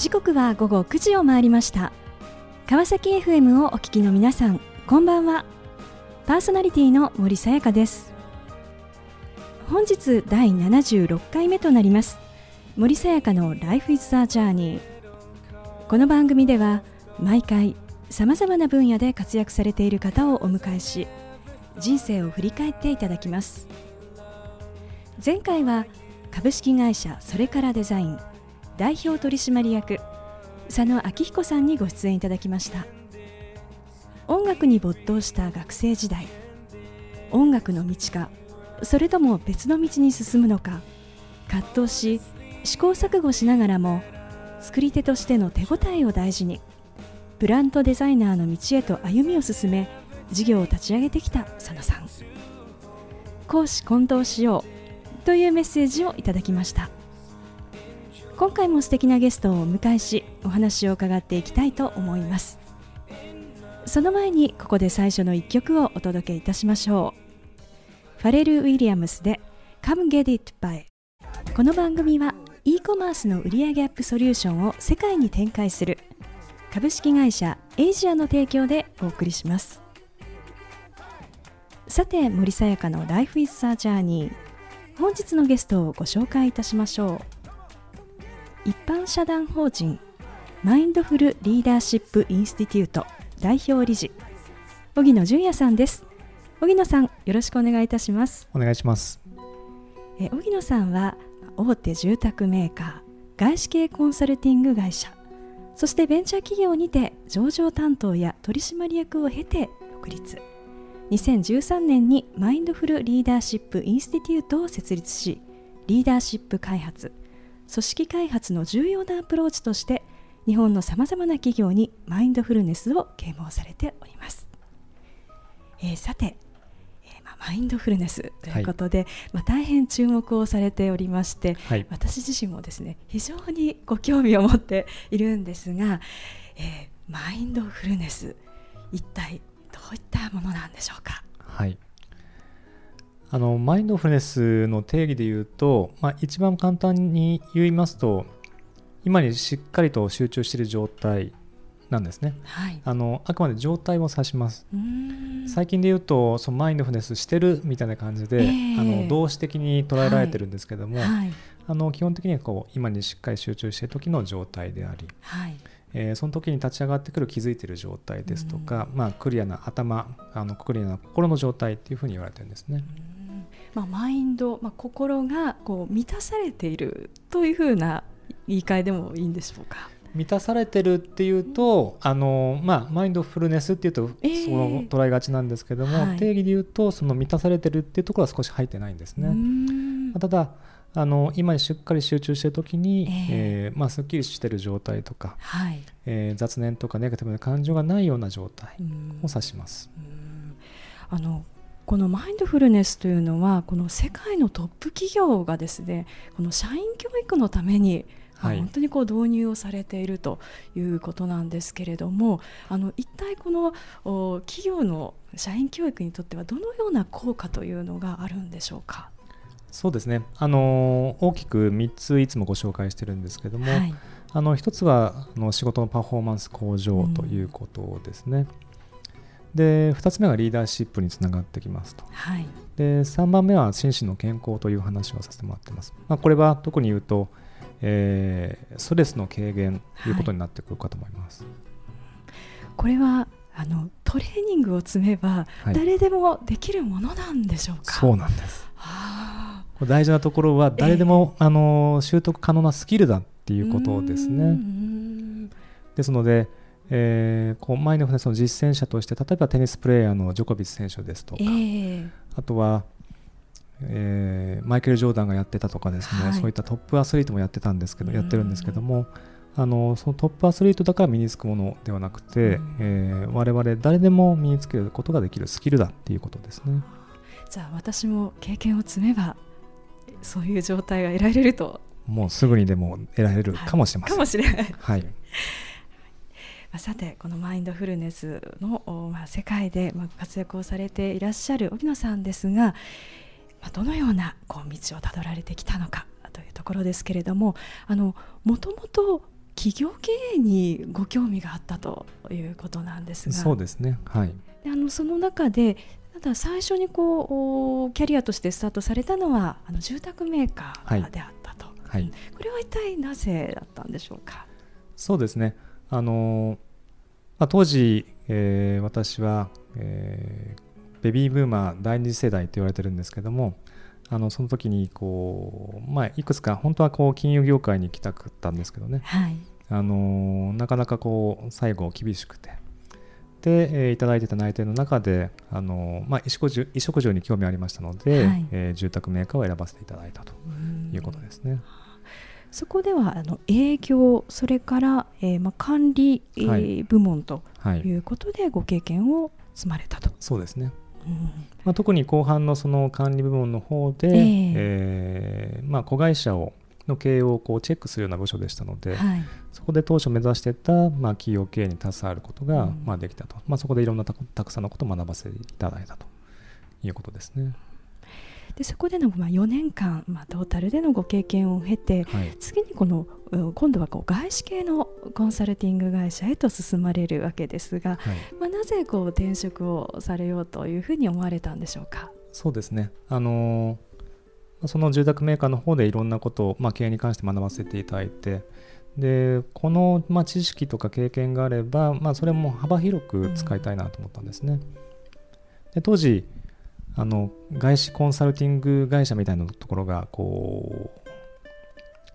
時刻は午後9時を回りました。川崎 FM をお聞きの皆さんこんばんは。パーソナリティの森さやかです。本日第76回目となります。森さやかの Life is a Journey この番組では毎回さまざまな分野で活躍されている方をお迎えし人生を振り返っていただきます。前回は株式会社それからデザイン代表取締役佐野明彦さんにご出演いただきました。音楽に没頭した学生時代音楽の道かそれとも別の道に進むのか葛藤し試行錯誤しながらも作り手としての手応えを大事にブランドデザイナーの道へと歩みを進め事業を立ち上げてきた佐野さん。講師混同しようというメッセージをいただきました。今回も素敵なゲストをお迎えしお話を伺っていきたいと思います。その前にここで最初の一曲をお届けいたしましょう。ファレル・ウィリアムスで Come Get It By この番組は e コマースの売上アップソリューションを世界に展開する。株式会社エイジアの提供でお送りします。さて森さやかの Life is a Journey 本日のゲストをご紹介いたしましょう。一般社団法人マインドフルリーダーシップインスティテュート代表理事荻野純也さんです。荻野さんよろしくお願いいたします。お願いします。え荻野さんは大手住宅メーカー外資系コンサルティング会社そしてベンチャー企業にて上場担当や取締役を経て独立。2013年にマインドフルリーダーシップインスティテュートを設立しリーダーシップ開発組織開発の重要なアプローチとして日本のさまざまな企業にマインドフルネスを啓蒙されております、えー、さて、えー、まあ、マインドフルネスということで、はい、まあ、大変注目をされておりまして、はい、私自身もですね非常にご興味を持っているんですが、えー、マインドフルネス一体どういったものなんでしょうか？はいあのマインドフルネスの定義で言うと、まあ、一番簡単に言いますと今にしっかりと集中している状態なんですね、はい、あのあくまで状態を指します。最近で言うとそのマインドフルネスしてるみたいな感じで、えー、あの動詞的に捉えられてるんですけども、はい。はい、あの基本的にはこう今にしっかり集中している時の状態であり、はい。えー、その時に立ち上がってくる気づいている状態ですとか、まあ、クリアな頭あのクリアな心の状態っていうふうに言われてるんですね。まあ、マインド、まあ、心がこう満たされているというふうな言い換えでもいいんでしょうか。満たされてるっていうとあの、まあ、マインドフルネスっていうと、その捉えがちなんですけども、はい、定義で言うとその満たされてるっていうところは少し入ってないんですね。ただあの今にしっかり集中している時に、えー、えー、まあ、すっきりしている状態とか、はい、えー、雑念とかネガティブな感情がないような状態を指します。あのこのマインドフルネスというのはこの世界のトップ企業がですねこの社員教育のためにはい、本当にこう導入をされているということなんですけれどもあの一体この企業の社員教育にとってはどのような効果というのがあるんでしょうか？そうですねあの大きく3ついつもご紹介してるんですけども、はい、あの1つはあの仕事のパフォーマンス向上ということですね。うんで2つ目がリーダーシップにつながってきますと、はい、で3番目は心身の健康という話をさせてもらってます、まあ、これは特に言うと、えー、ストレスの軽減ということになってくるかと思います、はい、これはあのトレーニングを積めば誰でもできるものなんでしょうか、はい、そうなんです。大事なところは誰でも、えー、あの習得可能なスキルだっていうことですね。ですのでえー、こうマインドフルネスの実践者として例えばテニスプレーヤーのジョコビッチ選手ですとか、えー、あとは、えー、マイケル・ジョーダンがやってたとかですね、はい、そういったトップアスリートもやってたんですけどやってるんですけどもあのそのトップアスリートだから身につくものではなくて、うん。えー、我々誰でも身につけることができるスキルだっていうことですね。じゃあ私も経験を積めばそういう状態が得られると。もうすぐにでも得られるかもしれません。はい、かもしれない。はい。まあ、さてこのマインドフルネスの、まあ、世界で、まあ、活躍をされていらっしゃる荻野さんですが、まあ、どのようなこう道をたどられてきたのかというところですけれどももともと企業経営にご興味があったということなんですが。そうですね。はい。であのその中でただ最初にこうキャリアとしてスタートされたのはあの住宅メーカーであったと、はい、これは一体なぜだったんでしょうか？そうですねあの、まあ、当時、えー、私は、えー、ベビーブーマー第二次世代と言われてるんですけどもあのその時にこう、まあ、いくつか本当はこう金融業界に行きたかったんですけどね、はい、あのなかなかこう最後厳しくて。で、えー、いただいてた内定の中であの、まあ、衣食住衣食住に興味ありましたので、はい、えー、住宅メーカーを選ばせていただいたということですね。そこではあの営業それから、えーまあ、管理、えー、部門とい。うことでご経験を積まれたと。そうですね。まあ、特に後半のその管理部門の方で、えー、えー、まあ、子会社をの経営をこうチェックするような部署でしたので、はい、そこで当初目指してた、まあ、企業経営に携わることが、まあ、できたと、まあ、そこでいろんなたくさんのことを学ばせていただいたということですね。でそこでのまあ4年間、まあ、トータルでのご経験を経て、はい、次にこの今度はこう外資系のコンサルティング会社へと進まれるわけですが、はい、まあ、なぜこう転職をされようというふうに思われたんでしょうか？そうですねあのー、その住宅メーカーの方でいろんなことを、まあ、経営に関して学ばせていただいてでこの、まあ、知識とか経験があれば、まあ、それも幅広く使いたいなと思ったんですね。うん、で当時あの外資コンサルティング会社みたいなところがこう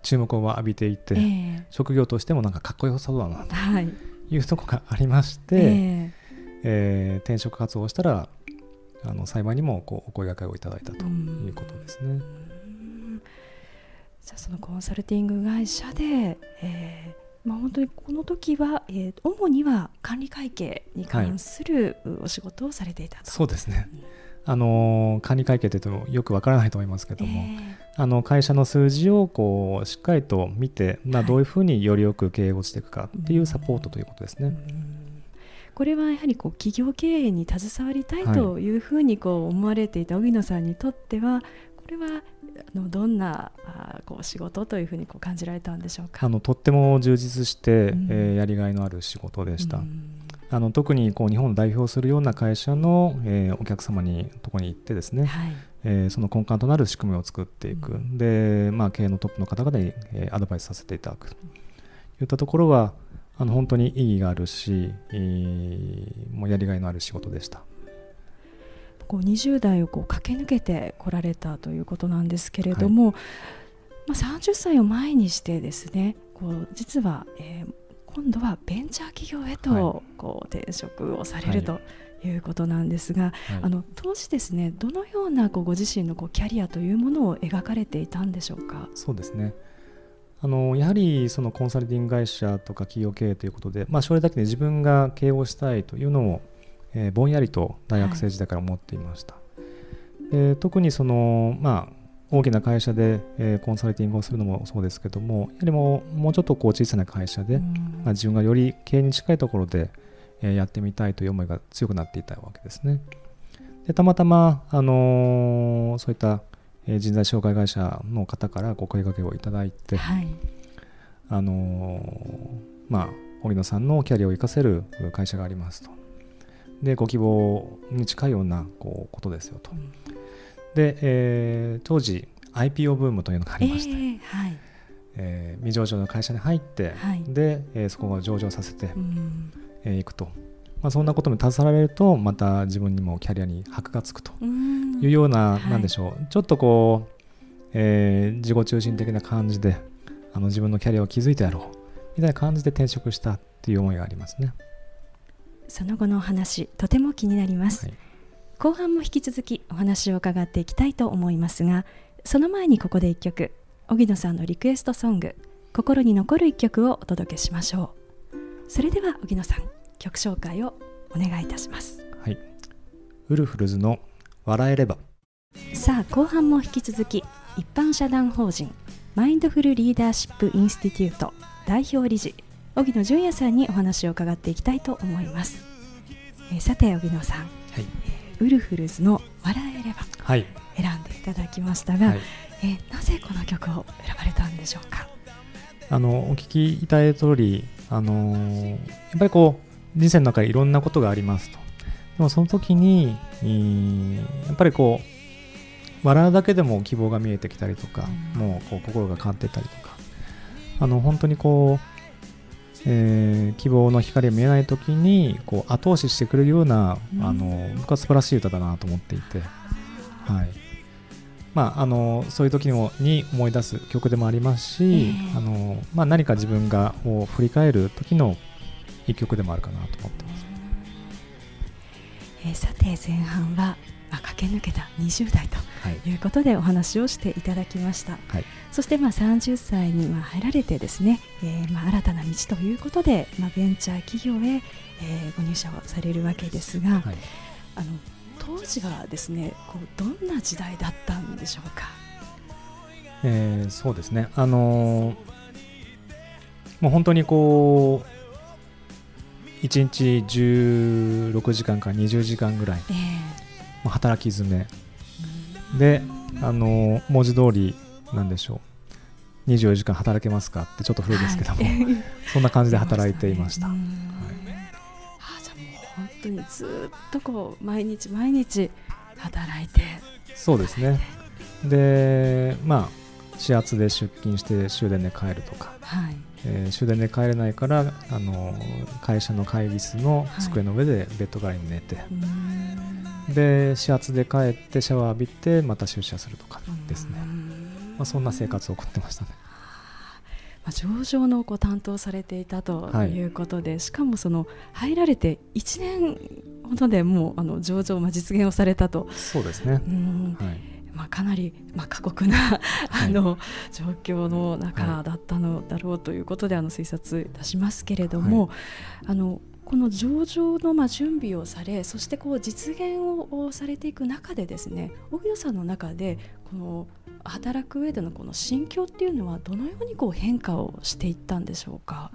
注目を浴びていて、えー、職業としてもなんかかっこよさそうだなとい。うところがありまして、えー、えー、転職活動をしたらあの幸いにもこうお声がけをいただいたということですね。じゃあそのコンサルティング会社で、えーまあ、本当にこの時は、えー、主には管理会計に関するお仕事をされていたと、はい、そうですね、うんあの管理会計というとよくわからないと思いますけども、えー、あの会社の数字をこうしっかりと見て、まあ、どういうふうによりよく経営をしていくかっていうサポートということですね。これはやはりこう企業経営に携わりたいとい。うふうにこう思われていた荻野さんにとっては、これはあのどんなあこう仕事というふうにこう感じられたんでしょうか？あのとっても充実して、うん、えー、やりがいのある仕事でした。うんあの特にこう日本を代表するような会社の、えー、お客様にとこに行ってですね、はい、えー、その根幹となる仕組みを作っていく、うん、で、まあ、経営のトップの方々に、えー、アドバイスさせていただく。といったところはあの本当に意義があるし、えー、もうやりがいのある仕事でした。こう20代をこう駆け抜けてこられたということなんですけれども、はい、まあ、30歳を前にしてですねこう実は、えー、今度はベンチャー企業へとこう転職をされるとい。うことなんですが、あの当時ですねどのようなこうご自身のこうキャリアというものを描かれていたんでしょうか？そうですね。あのやはりそのコンサルティング会社とか企業経営ということで、まあ、それだけで自分が経営をしたいというのを、えー、ぼんやりと大学生時代から思っていました。はい、で特にその、まあ、大きな会社で、えー、コンサルティングをするのもそうですけどもやはりもうもうちょっとこう小さな会社で、まあ、自分がより経営に近いところで、えー、やってみたいという思いが強くなっていたわけですね。でたまたま、あのー、そういった、えー、人材紹介会社の方からご声掛けをいただいて、はい、あのー、まあ堀野さんのキャリアを生かせる会社がありますと。でご希望に近いようなこうことですよと。うんで、えー、当時 IPO ブームというのがありまして、えーはい。えー、未上場の会社に入って、はい、で、えー、そこを上場させてい、えー、くと、まあ、そんなことに携われるとまた自分にもキャリアに箔がつくというような、なんでしょう。ちょっとこう、えー、自己中心的な感じであの自分のキャリアを築いてやろうみたいな感じで転職したっていう思いがありますね。その後のお話とても気になります、はい後半も引き続きお話を伺っていきたいと思いますがその前にここで1曲荻野さんのリクエストソング「心に残る1曲」をお届けしましょう。それでは荻野さん曲紹介をお願いいたします。はいウルフルズの「笑えれば」さあ後半も引き続き一般社団法人マインドフルリーダーシップインスティテュート代表理事荻野純也さんにお話を伺っていきたいと思います、えー、さて荻野さん、はいウルフルズの「笑えれば」選んでいただきましたが、はい、えなぜこの曲を選ばれたんでしょうか？あのお聞きいただいた通り、あのーやっぱりこう人生の中でいろんなことがありますと。でもその時に、えーやっぱりこう笑うだけでも希望が見えてきたりとか、うん。もうこう心が変わってたりとか、あの本当にこう、えー希望の光が見えない時にこう後押ししてくれるような、うんあの僕は素晴らしい歌だなと思っていて、はい。まあ、あのそういう時にもに思い出す曲でもありますし、ええ。あのまあ、何か自分がを振り返る時の一曲でもあるかなと思ってます。えーさて前半は、まあ、駆け抜けた20代とはい。いうことでお話をしていただきました。はい。そしてまあ30歳にまあ入られてですね、えーまあ新たな道ということで、まあ、ベンチャー企業へ、えーご入社をされるわけですが、はい。あの当時はですねこうどんな時代だったんでしょうか？えーそうですね、あのーもう本当にこう1日16時間から20時間ぐらい、えーまあ働き詰め。で、あのー文字通りなんでしょう。24時間働けますかってちょっと古いですけども、はい。そんな感じで 働いていました。うんはいあじゃあもう本当にずっとこう毎日毎日働いて。そうですね。でまあ始発で出勤して終電で帰るとか、はい。えー終電で帰れないから、あのー会社の会議室の机の上でベッド代わりに寝て、うんで始発で帰ってシャワー浴びてまた出社するとかですね、うんまあ、そんな生活を送ってましたね。まあ、上場のこう担当されていたとはい。いうことで、しかもその入られて1年ほどでもうあの上場、まあ、実現をされたと、そうですね。うん。はい。まあ、かなり、まあ、過酷な あの状況の中だったのだろうということであの推察いたしますけれども、あのこの上場のまあ準備をされそしてこう実現をされていく中でですね荻野さんの中でこの働く上でのこの心境っていうのはどのようにこう変化をしていったんでしょうか？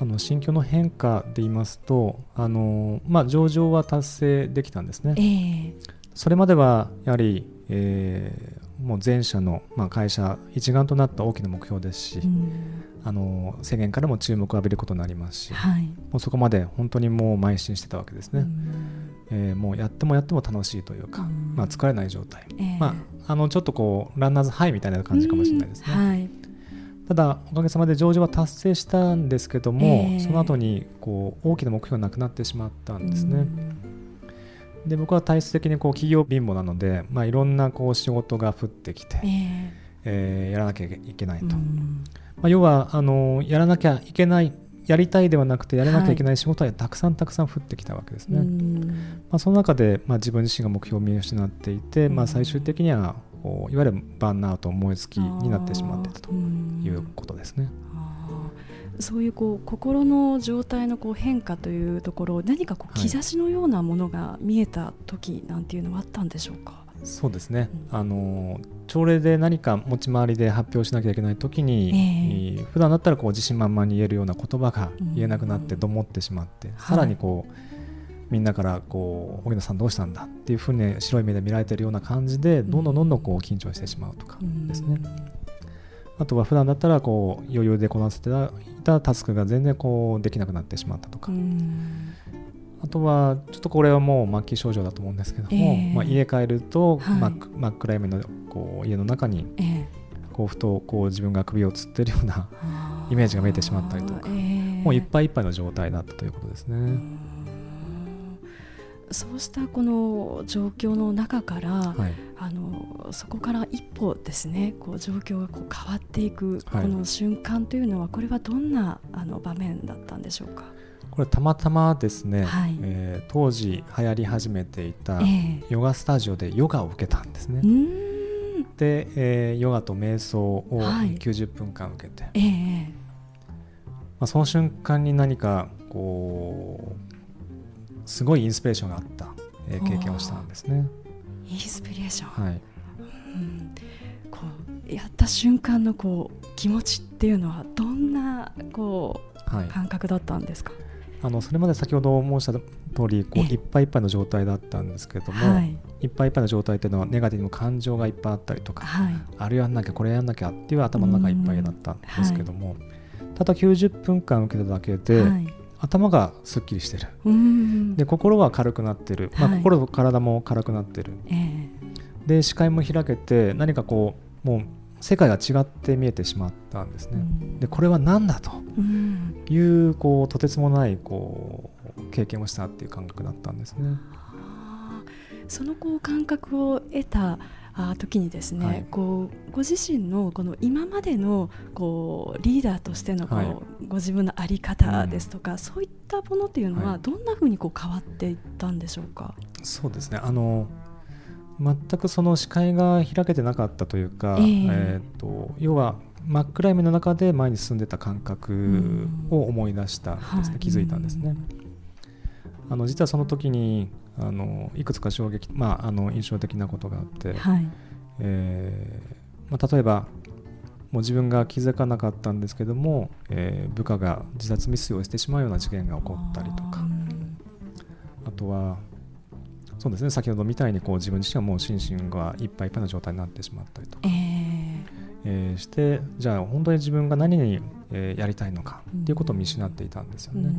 あの心境の変化で言いますとあの、まあ、上場は達成できたんですねええそれまではやはり、えーもう前社の、まあ、会社一丸となった大きな目標ですし、うん。あの世間からも注目を浴びることになりますし、はい。もうそこまで本当にもう邁進してたわけですね、うん。えーもうやってもやっても楽しいというか、うん。まあ、疲れない状態、ええ。まあ、あのちょっとこうランナーズハイみたいな感じかもしれないですね、うん。はい。ただおかげさまで上場は達成したんですけども、ええ。その後にこう大きな目標がなくなってしまったんですね、うんで僕は体質的にこう企業貧乏なので、まあ、いろんなこう仕事が降ってきて、ええ。えーやらなきゃいけないと、うんまあ、要はあのやらなきゃいけないやりたいではなくてやらなきゃいけない仕事はたくさんたくさん降ってきたわけですね、うんまあ、その中で、まあ、自分自身が目標を見失っていて、まあ、最終的にはこういわゆるバーンアウト燃え尽きになってしまっていたということですね。そういうこう心の状態のこう変化というところ何かこうはい兆しのようなものが見えた時なんていうのはあったんでしょうか？そうですね、うん。あの朝礼で何か持ち回りで発表しなきゃいけない時に、ええ。ー普段だったらこう自信満々に言えるような言葉が言えなくなってうんどもってしまって、はいさらにこうみんなからこう荻野さんどうしたんだ？っていうふうに白い目で見られてるような感じでどんどんどんどんこう緊張してしまうとかですね、あとは普段だったらこう余裕でこなせていたタスクが全然こうできなくなってしまったとか、うん。あとはちょっとこれはもう末期症状だと思うんですけども、ええ。まあ、家帰るとはい。真っ暗闇のこう家の中にええ。こうふとこう自分が首をつってるようなイメージが見えてしまったりとか。ええ。もういっぱいいっぱいの状態だったということですね。うんそうしたこの状況の中から、はい、あのそこから一歩ですねこう状況がこう変わっていくこはい。の瞬間というのは、これはどんなあの場面だったんでしょうか？これたまたまですね、はい。えー当時流行り始めていたええ。ヨガスタジオでヨガを受けたんですね。う。ーん。で、えーヨガと瞑想をはい。90分間受けて、ええ。まあ、その瞬間に何かこうすごいインスピレーションがあった、えー経験をしたんですね。インスピレーション、はい、うん。こうやった瞬間のこう気持ちっていうのはどんなこはい、う感覚だったんですか？あのそれまで先ほど申した通りこうええ。いっぱいいっぱいの状態だったんですけども、はい、いっぱいいっぱいの状態っていうのはネガティブな感情がいっぱいあったりとか、はい、あれやんなきゃこれやんなきゃっていう頭の中いっぱいだったんですけども、ただ90分間受けただけで、はい、頭がすっきりしてる、で心は軽くなってる、まあ、心と体も軽くなってる、えー、で視界も開けて何かこうもう世界が違って見えてしまったんですね。でこれは何だというこうとてつもないこう経験をしたっていう感覚だったんですね。そのこう感覚を得たあ時にですね、はい、こうご自身のこの今までのこうリーダーとしてのこう、はい、ご自分の在り方ですとか、うん、そういったものっていうのはどんなふうにこう変わっていったんでしょうか？そうですね。あの全くその視界が開けてなかったというか、えー、えーと要は真っ暗闇の中で前に進んでた感覚を思い出したんですね、うん、気づいたんですね。あの実はその時にあのいくつか衝撃、まあ、あの印象的なことがあって、はい。えーまあ、例えばもう自分が気づかなかったんですけども、えー、部下が自殺未遂をしてしまうような事件が起こったりとか。あとはそうですね先ほどみたいにこう自分自身はもう心身がいっぱいいっぱいな状態になってしまったりとか、えーえー、してじゃあ本当に自分が何に、えー、やりたいのかっていうことを見失っていたんですよね。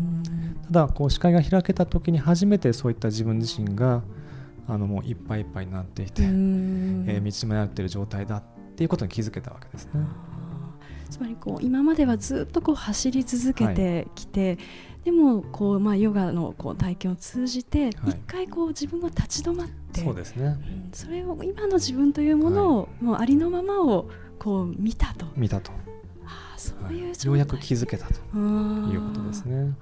ただこう視界が開けた時に初めてそういった自分自身があのもういっぱいいっぱいになっていて、えー、道迷っている状態だっていうことに気づけたわけですね。つまりこう今まではずっとこう走り続けてきて、はいでもこう、まあ、ヨガのこう体験を通じて、一回こう自分が立ち止まってそうですね、それを今の自分というものを、もうありのままをこう見たと。見たと。あそういう、ようやく気づけたと。いうことですね。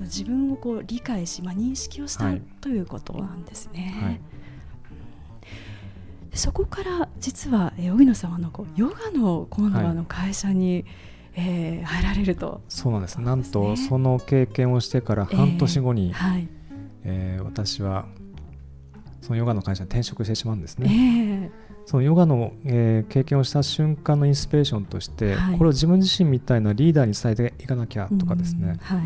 自分をこう理解し、まあ、認識をした、はい、ということなんですね。はい、そこから実は、え荻野さんはのこうヨガの今度はの会社に、はいえー、入られると。そうなんです、ね、なんとその経験をしてから半年後に、えーはい。えー、私はそのヨガの会社に転職してしまうんですね。えー、そのヨガの、えー、経験をした瞬間のインスピレーションとして、はい、これを自分自身みたいなリーダーに伝えていかなきゃとかですね、はい。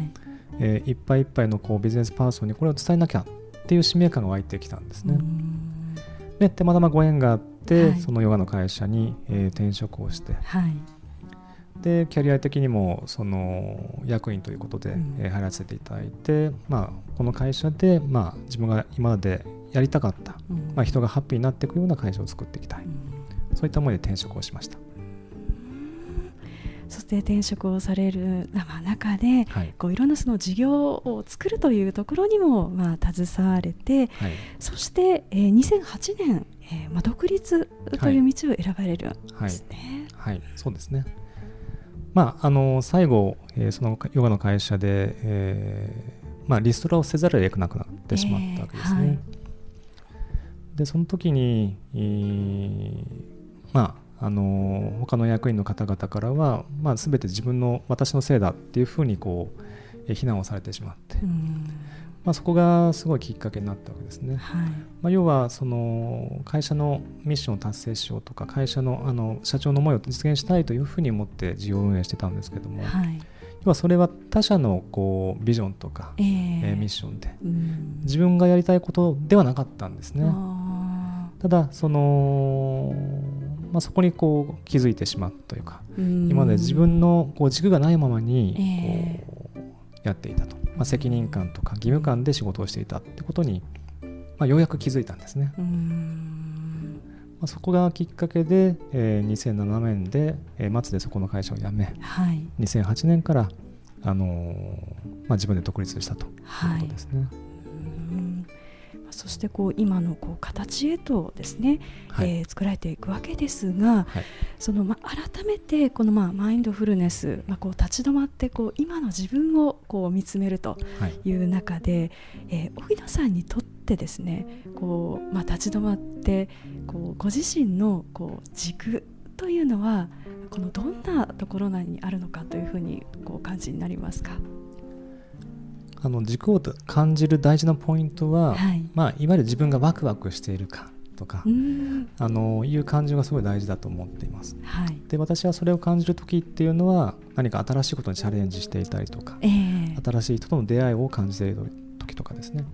えー、いっぱいいっぱいのこうビジネスパーソンにこれを伝えなきゃっていう使命感が湧いてきたんですね。でたまたまご縁があって、はい、そのヨガの会社に、えー、転職をして、はい。でキャリア的にもその役員ということで、うん、え入らせていただいて、まあ、この会社で、まあ、自分が今までやりたかった、うん、まあ、人がハッピーになっていくような会社を作っていきたい、うん、そういった思いで転職をしました。そして転職をされる中で、はい、こういろんなその事業を作るというところにもまあ携われて、はい、そして、えー、2008年、えーまあ、独立という道を選ばれるんですね。はい、はい、そうですね。まあ、あの最後、えー、そのヨガの会社で、えーまあ、リストラをせざるを得なくなってしまったわけですね。えーはい、でその時に、えー、まああの他の役員の方々からは、まあ、全て自分の私のせいだっていうふうにこう、えー、非難をされてしまって、まあ、そこがすごいきっかけになったわけですね。はい、まあ、要はその会社のミッションを達成しようとか会社のあの社長の思いを実現したいというふうに思って事業運営してたんですけども、はい、要はそれは他社のこうビジョンとか、えー、えー、ミッションで、うん、自分がやりたいことではなかったんですね。ただその、まあ、そこにこう気づいてしまうというか、今まで自分のこう軸がないままにこうやっていたと。まあ、責任感とか義務感で仕事をしていたってことに、まあ、ようやく気づいたんですね。まあ、そこがきっかけで、えー、2007年で、えー、末でそこの会社を辞め、はい、2008年から、あのー、まあ、自分で独立したということですね。はいそしてこう今のこう形へとですね、はい、えー、作られていくわけですが、はい、そのま改めてこのまあマインドフルネス、まあ、こう立ち止まってこう今の自分をこう見つめるとい。う中で、はい、えー、荻野さんにとってですねこう、まあ、立ち止まってこうご自身のこう軸というのはこのどんなところにあるのかというふうにこう感じになりますか？あの軸を感じる大事なポイントは、はい、まあ、いわゆる自分がワクワクしているかとかあのいう感情がすごい大事だと思っています。はい、で私はそれを感じる時っていうのは何か新しいことにチャレンジしていたりとか、えー、新しい人との出会いを感じている時とかですね。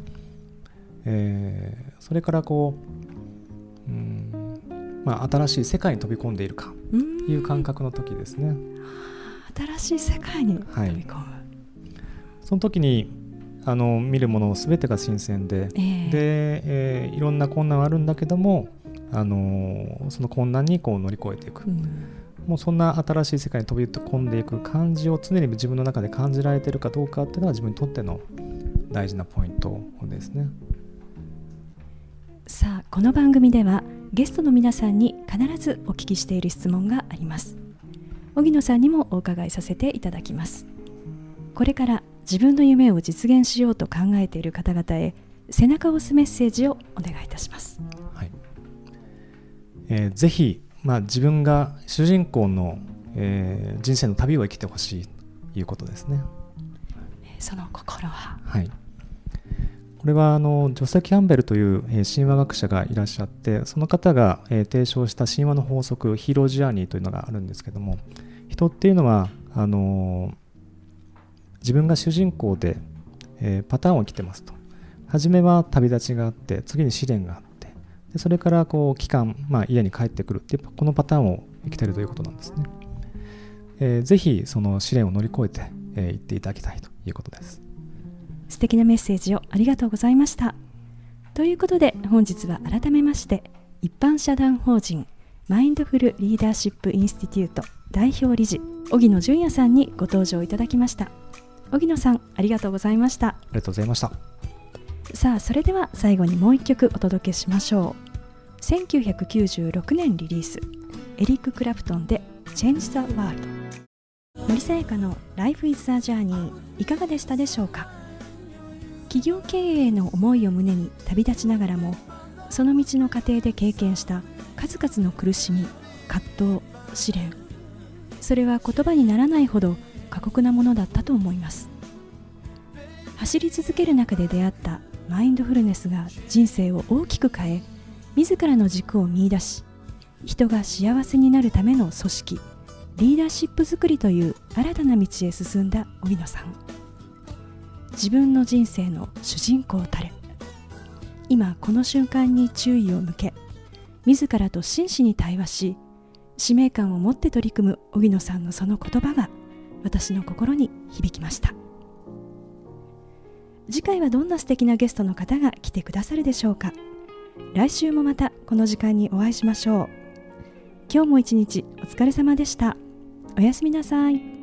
えー、それからこううんまあ新しい世界に飛び込んでいるかいう感覚の時ですね。新しい世界に飛び込む、はい、その時にあの見るもの全てが新鮮で、えー、で、えー、いろんな困難はあるんだけども、あのその困難にこう乗り越えていく、うん、もうそんな新しい世界に飛び込んでいく感じを常に自分の中で感じられているかどうかっていうのは自分にとっての大事なポイントですね。さあこの番組ではゲストの皆さんに必ずお聞きしている質問があります。荻野さんにもお伺いさせていただきます。これから自分の夢を実現しようと考えている方々へ背中を押すメッセージをお願いいたします、はい。えー、ぜひ、まあ、自分が主人公の、えー、人生の旅を生きてほしいということですね。その心は？はい。これはあのジョセ・キャンベルという、えー、神話学者がいらっしゃってその方が、えー、提唱した神話の法則ヒーロージャーニーというのがあるんですけども人っていうのはあの自分が主人公で、えー、パターンを着てますと。初めは旅立ちがあって次に試練があってでそれからこう期間、まあ、家に帰ってくるっていうこのパターンを生きてるということなんですね、えー、ぜひその試練を乗り越えて、えー、っていただきたいということです。素敵なメッセージをありがとうございました。ということで本日は改めまして一般社団法人マインドフルリーダーシップインスティテュート代表理事荻野純也さんにご登場いただきました。荻野さんありがとうございました。ありがとうございました。さあそれでは最後にもう一曲お届けしましょう。1996年リリース。エリック・クラプトンで「Change the World」森さやかの「Life is a Journey」いかがでしたでしょうか？企業経営の思いを胸に旅立ちながらもその道の過程で経験した数々の苦しみ葛藤試練。それは言葉にならないほど過酷なものだったと思います。走り続ける中で出会ったマインドフルネスが人生を大きく変え自らの軸を見いだし人が幸せになるための組織リーダーシップ作りという新たな道へ進んだ荻野さん。自分の人生の主人公たれ今この瞬間に注意を向け自らと真摯に対話し使命感を持って取り組む荻野さんのその言葉が私の心に響きました。次回はどんな素敵なゲストの方が来てくださるでしょうか。来週もまたこの時間にお会いしましょう。今日も一日お疲れ様でした。おやすみなさい。